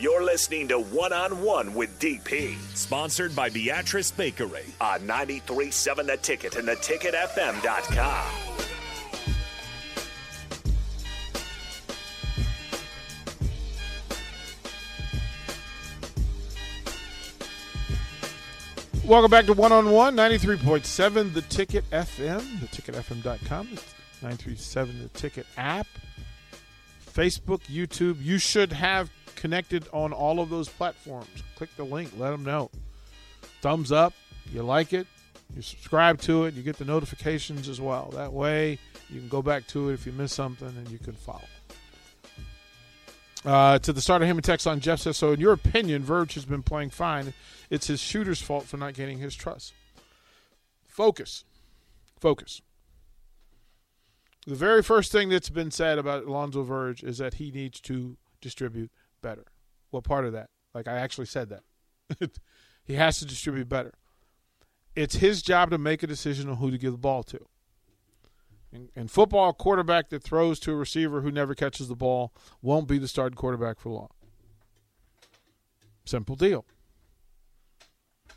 You're listening to One on One with DP Sponsored by Beatrice Bakery. on 93.7 The Ticket and theticketfm.com. Welcome back to One on One, 93.7 The Ticket FM, theticketfm.com, 937 The Ticket app, Facebook, YouTube. You should have connected on all of those platforms. Click the link, let them know. Thumbs up, you like it, you subscribe to it, you get the notifications as well. That way, you can go back to it if you miss something and you can follow. Uh, to the starter him and text on Jeff says, so in your opinion, Verge has been playing fine. It's his shooter's fault for not gaining his trust. Focus. Focus. The very first thing that's been said about Alonzo Verge is that he needs to distribute better. What part of that? Like I actually said that. he has to distribute better. It's his job to make a decision on who to give the ball to. In, in football, a quarterback that throws to a receiver who never catches the ball won't be the starting quarterback for long. Simple deal.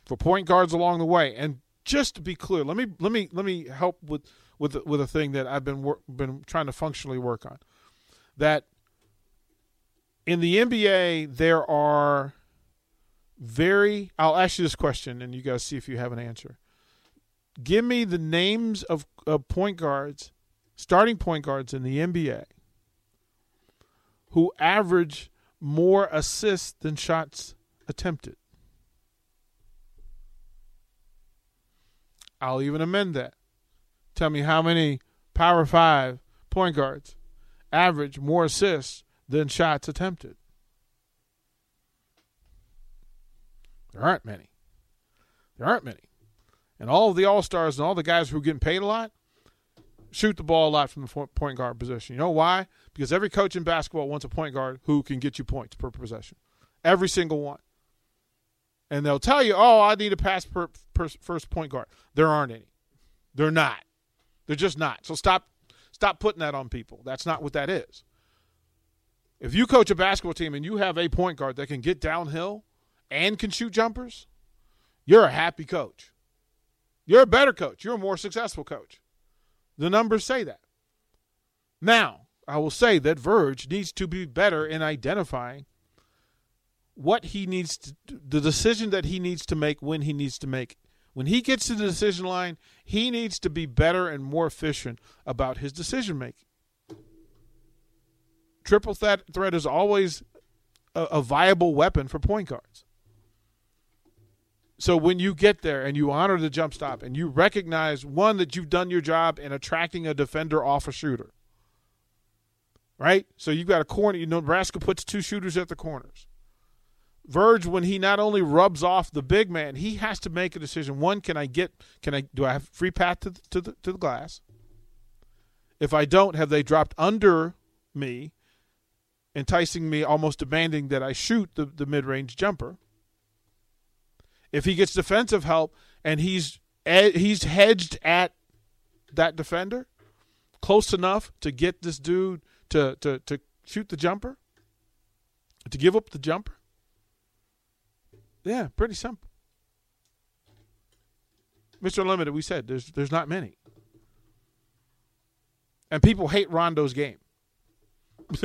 For point guards along the way, and just to be clear, let me let me let me help with with with a thing that I've been wor- been trying to functionally work on. That in the NBA there are very. I'll ask you this question, and you guys see if you have an answer. Give me the names of, of point guards, starting point guards in the NBA, who average more assists than shots attempted. I'll even amend that. Tell me how many Power Five point guards average more assists than shots attempted. There aren't many. There aren't many. And all of the All Stars and all the guys who are getting paid a lot shoot the ball a lot from the point guard position. You know why? Because every coach in basketball wants a point guard who can get you points per possession. Every single one. And they'll tell you, oh, I need a pass per, per first point guard. There aren't any. They're not. They're just not. So stop stop putting that on people. That's not what that is. If you coach a basketball team and you have a point guard that can get downhill and can shoot jumpers, you're a happy coach. You're a better coach. You're a more successful coach. The numbers say that. Now, I will say that Verge needs to be better in identifying what he needs to the decision that he needs to make when he needs to make. When he gets to the decision line, he needs to be better and more efficient about his decision making. Triple threat, threat is always a, a viable weapon for point guards. So when you get there and you honor the jump stop and you recognize one that you've done your job in attracting a defender off a shooter, right? So you've got a corner. You know, Nebraska puts two shooters at the corners. Verge, when he not only rubs off the big man, he has to make a decision. One, can I get? Can I? Do I have free path to the, to the to the glass? If I don't, have they dropped under me, enticing me, almost demanding that I shoot the, the mid range jumper? If he gets defensive help and he's he's hedged at that defender close enough to get this dude to to to shoot the jumper, to give up the jumper. Yeah, pretty simple. Mr. Limited, we said there's there's not many. And people hate Rondo's game.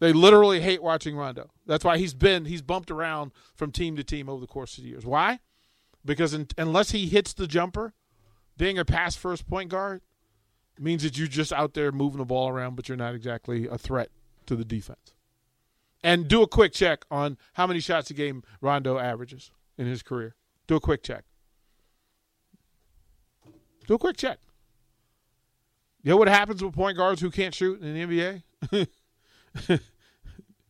they literally hate watching Rondo. That's why he's been he's bumped around from team to team over the course of the years. Why? Because in, unless he hits the jumper, being a pass first point guard means that you're just out there moving the ball around, but you're not exactly a threat to the defense. And do a quick check on how many shots a game Rondo averages in his career. Do a quick check. Do a quick check. You know what happens with point guards who can't shoot in the NBA?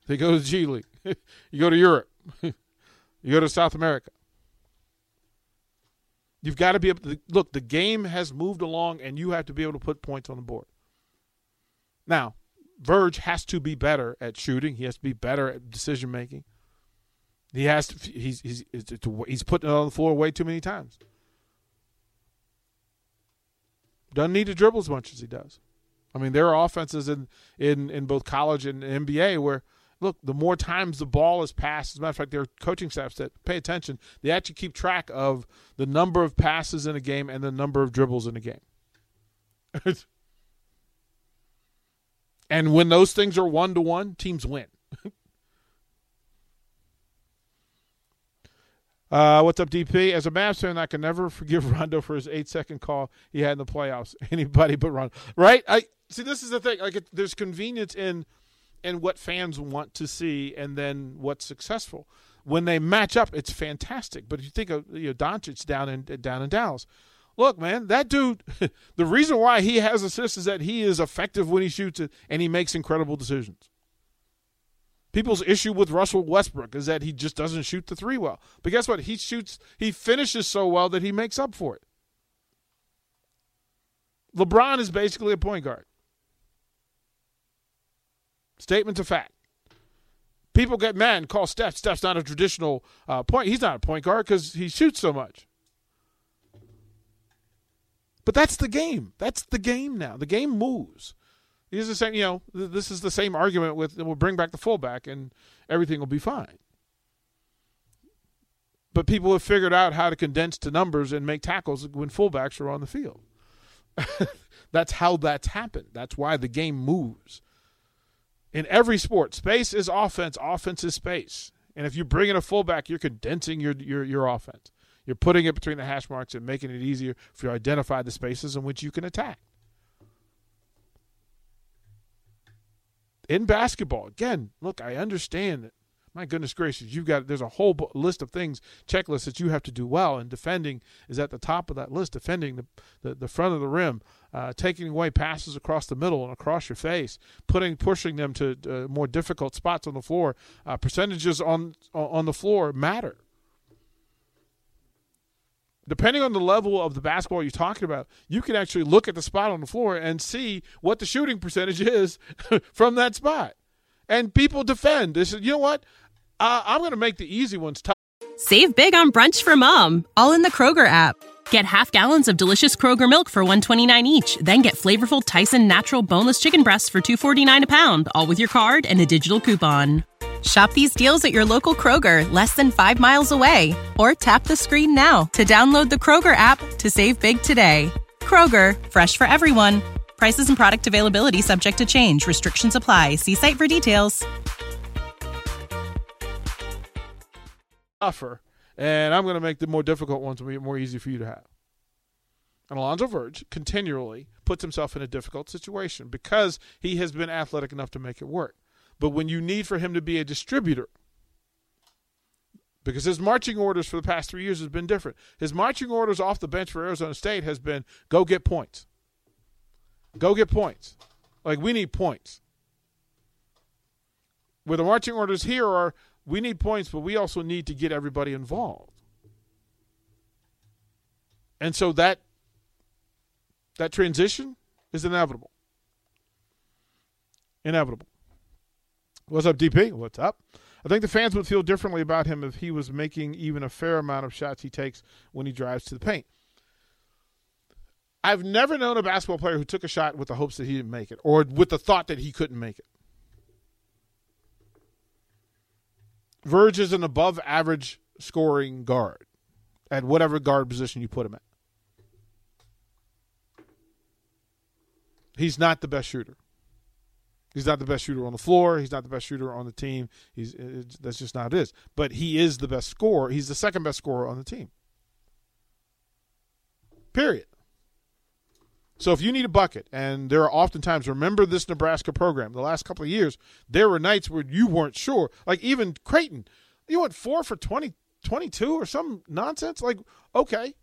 They go to the G League. you go to Europe. you go to South America. You've got to be able to look. The game has moved along, and you have to be able to put points on the board. Now, Verge has to be better at shooting. He has to be better at decision making. He has to. He's he's he's putting it on the floor way too many times. Doesn't need to dribble as much as he does. I mean, there are offenses in in in both college and NBA where look, the more times the ball is passed, as a matter of fact, there are coaching staffs that pay attention. They actually keep track of the number of passes in a game and the number of dribbles in a game. and when those things are one to one, teams win. Uh, what's up, DP? As a Mavs fan, I can never forgive Rondo for his eight-second call he had in the playoffs. Anybody but Rondo, right? I see. This is the thing. Like, it, there's convenience in in what fans want to see, and then what's successful. When they match up, it's fantastic. But if you think of you know Doncic down in down in Dallas, look, man, that dude. the reason why he has assists is that he is effective when he shoots it, and he makes incredible decisions. People's issue with Russell Westbrook is that he just doesn't shoot the three well. But guess what? He shoots, he finishes so well that he makes up for it. LeBron is basically a point guard. Statement of fact. People get mad and call Steph. Steph's not a traditional uh, point. He's not a point guard because he shoots so much. But that's the game. That's the game now. The game moves. He's the same. You know, this is the same argument with we'll bring back the fullback and everything will be fine. But people have figured out how to condense to numbers and make tackles when fullbacks are on the field. that's how that's happened. That's why the game moves. In every sport, space is offense, offense is space. And if you bring in a fullback, you're condensing your your your offense. You're putting it between the hash marks and making it easier for you to identify the spaces in which you can attack. in basketball, again, look, I understand that. My goodness gracious, you've got there's a whole list of things, checklists that you have to do well, and defending is at the top of that list. Defending the the, the front of the rim, uh, taking away passes across the middle and across your face, putting pushing them to uh, more difficult spots on the floor. Uh, percentages on on the floor matter depending on the level of the basketball you're talking about, you can actually look at the spot on the floor and see what the shooting percentage is from that spot. And people defend. They say, you know what? Uh, I'm going to make the easy ones tough. Save big on brunch for mom, all in the Kroger app. Get half gallons of delicious Kroger milk for 129 each, then get flavorful Tyson natural boneless chicken breasts for 249 a pound, all with your card and a digital coupon. Shop these deals at your local Kroger, less than five miles away. Or tap the screen now to download the Kroger app to save big today. Kroger, fresh for everyone. Prices and product availability subject to change. Restrictions apply. See site for details. Tougher, and I'm going to make the more difficult ones more easy for you to have. And Alonzo Verge continually puts himself in a difficult situation because he has been athletic enough to make it work. But when you need for him to be a distributor, because his marching orders for the past three years has been different. His marching orders off the bench for Arizona State has been go get points. Go get points. Like we need points. Where the marching orders here are we need points, but we also need to get everybody involved. And so that that transition is inevitable. Inevitable. What's up, DP? What's up? I think the fans would feel differently about him if he was making even a fair amount of shots he takes when he drives to the paint. I've never known a basketball player who took a shot with the hopes that he didn't make it or with the thought that he couldn't make it. Verge is an above average scoring guard at whatever guard position you put him at. He's not the best shooter. He's not the best shooter on the floor. He's not the best shooter on the team. He's that's just not it. But he is the best scorer. He's the second best scorer on the team. Period. So if you need a bucket, and there are oftentimes, remember this Nebraska program, the last couple of years, there were nights where you weren't sure. Like even Creighton, you went four for 20, 22 or some nonsense. Like, okay.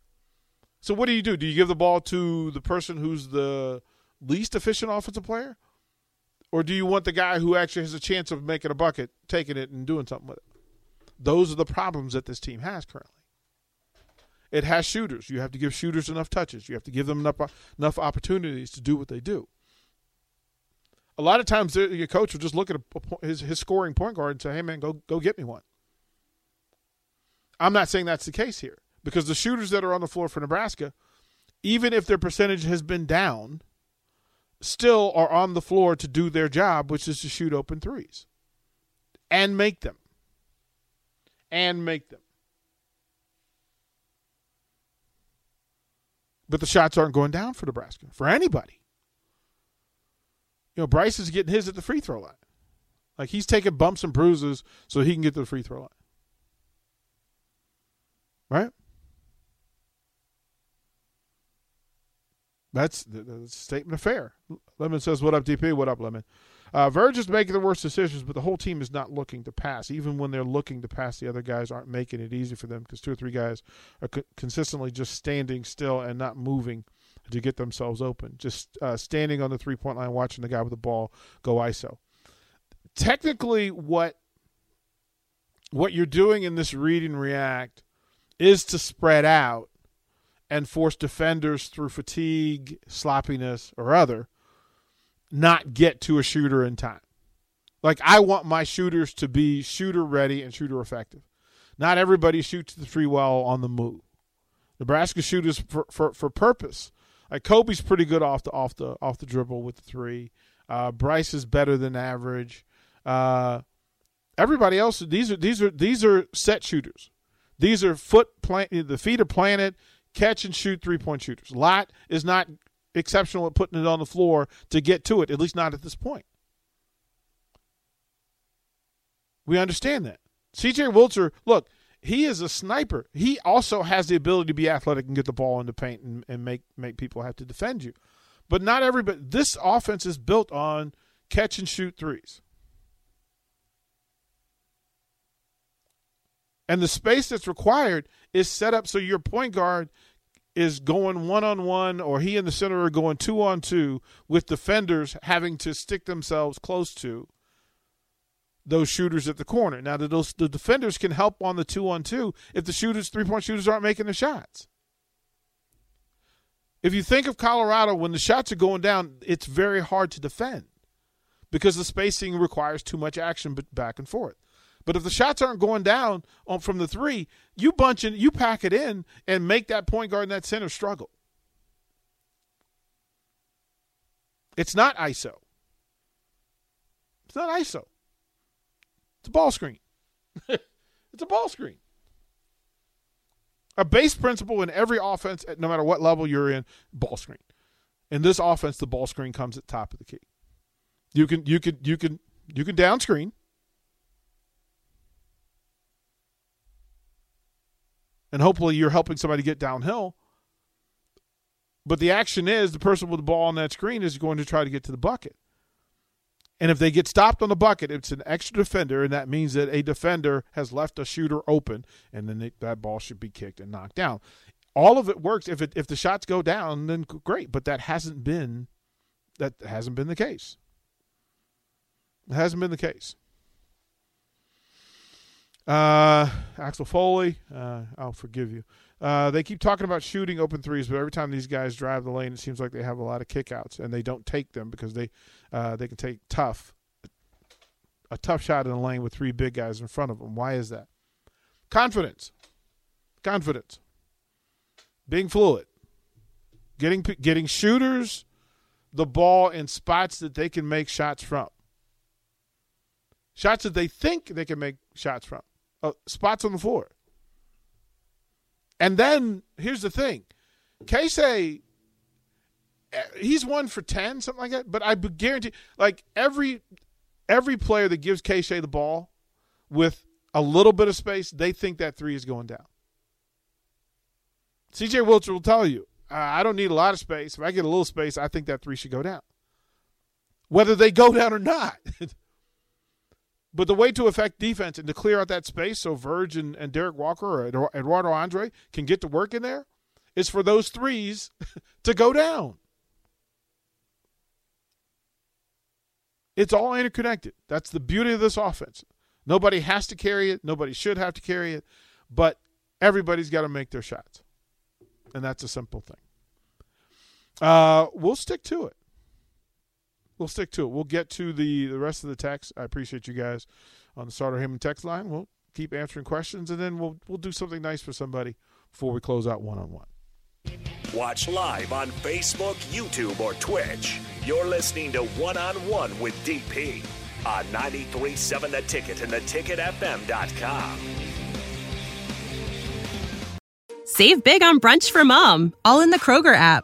So what do you do? Do you give the ball to the person who's the least efficient offensive player? Or do you want the guy who actually has a chance of making a bucket, taking it, and doing something with it? Those are the problems that this team has currently. It has shooters. You have to give shooters enough touches. You have to give them enough enough opportunities to do what they do. A lot of times, your coach will just look at a, his his scoring point guard and say, "Hey, man, go go get me one." I'm not saying that's the case here because the shooters that are on the floor for Nebraska, even if their percentage has been down, still are on the floor to do their job, which is to shoot open threes and make them. And make them. But the shots aren't going down for Nebraska, for anybody. You know, Bryce is getting his at the free throw line. Like he's taking bumps and bruises so he can get to the free throw line. Right? That's the, statement of fair. Lemon says, What up, DP? What up, Lemon? Uh, Verge is making the worst decisions, but the whole team is not looking to pass. Even when they're looking to pass, the other guys aren't making it easy for them because two or three guys are co- consistently just standing still and not moving to get themselves open. Just uh, standing on the three point line, watching the guy with the ball go ISO. Technically, what what you're doing in this read and react is to spread out and force defenders through fatigue, sloppiness, or other not get to a shooter in time. Like I want my shooters to be shooter ready and shooter effective. Not everybody shoots the three well on the move. Nebraska shooters for, for, for purpose. Like Kobe's pretty good off the off the off the dribble with the three. Uh, Bryce is better than average. Uh, everybody else these are these are these are set shooters. These are foot plant the feet are planted catch and shoot three point shooters. Lat is not exceptional at putting it on the floor to get to it, at least not at this point. We understand that. CJ Wilcher, look, he is a sniper. He also has the ability to be athletic and get the ball in the paint and, and make make people have to defend you. But not everybody this offense is built on catch and shoot threes. And the space that's required is set up so your point guard is going one on one, or he and the center are going two on two, with defenders having to stick themselves close to those shooters at the corner. Now, those the defenders can help on the two on two if the shooters, three point shooters, aren't making the shots. If you think of Colorado, when the shots are going down, it's very hard to defend because the spacing requires too much action back and forth. But if the shots aren't going down on, from the three, you bunch in, you pack it in, and make that point guard and that center struggle. It's not ISO. It's not ISO. It's a ball screen. it's a ball screen. A base principle in every offense, no matter what level you're in, ball screen. In this offense, the ball screen comes at top of the key. You can you can you can you can down screen and hopefully you're helping somebody get downhill. But the action is the person with the ball on that screen is going to try to get to the bucket. And if they get stopped on the bucket, it's an extra defender, and that means that a defender has left a shooter open, and then they, that ball should be kicked and knocked down. All of it works if it if the shots go down, then great. But that hasn't been that hasn't been the case. It hasn't been the case. Uh, Axel Foley, uh, I'll forgive you. Uh, they keep talking about shooting open threes, but every time these guys drive the lane, it seems like they have a lot of kickouts, and they don't take them because they uh, they can take tough a tough shot in the lane with three big guys in front of them. Why is that? Confidence, confidence, being fluid, getting getting shooters the ball in spots that they can make shots from, shots that they think they can make shots from uh, spots on the floor. And then here's the thing, Keisei, eh, he's one for ten, something like that. But I guarantee, like every every player that gives Keisei the ball with a little bit of space, they think that three is going down. CJ Wilcher will tell you, I don't need a lot of space. If I get a little space, I think that three should go down. Whether they go down or not. But the way to affect defense and to clear out that space so Verge and, and Derrick Walker or Eduardo Andre can get to work in there is for those threes to go down. It's all interconnected. That's the beauty of this offense. Nobody has to carry it. Nobody should have to carry it. But everybody's got to make their shots. And that's a simple thing. Uh, we'll stick to it. We'll stick to it. We'll get to the, the rest of the text. I appreciate you guys on the Starter Heyman text line. We'll keep answering questions, and then we'll we'll do something nice for somebody before we close out one on one. Watch live on Facebook, YouTube, or Twitch. You're listening to One on One with DP on 93.7 The Ticket and theticketfm.com. Save big on brunch for mom, all in the Kroger app.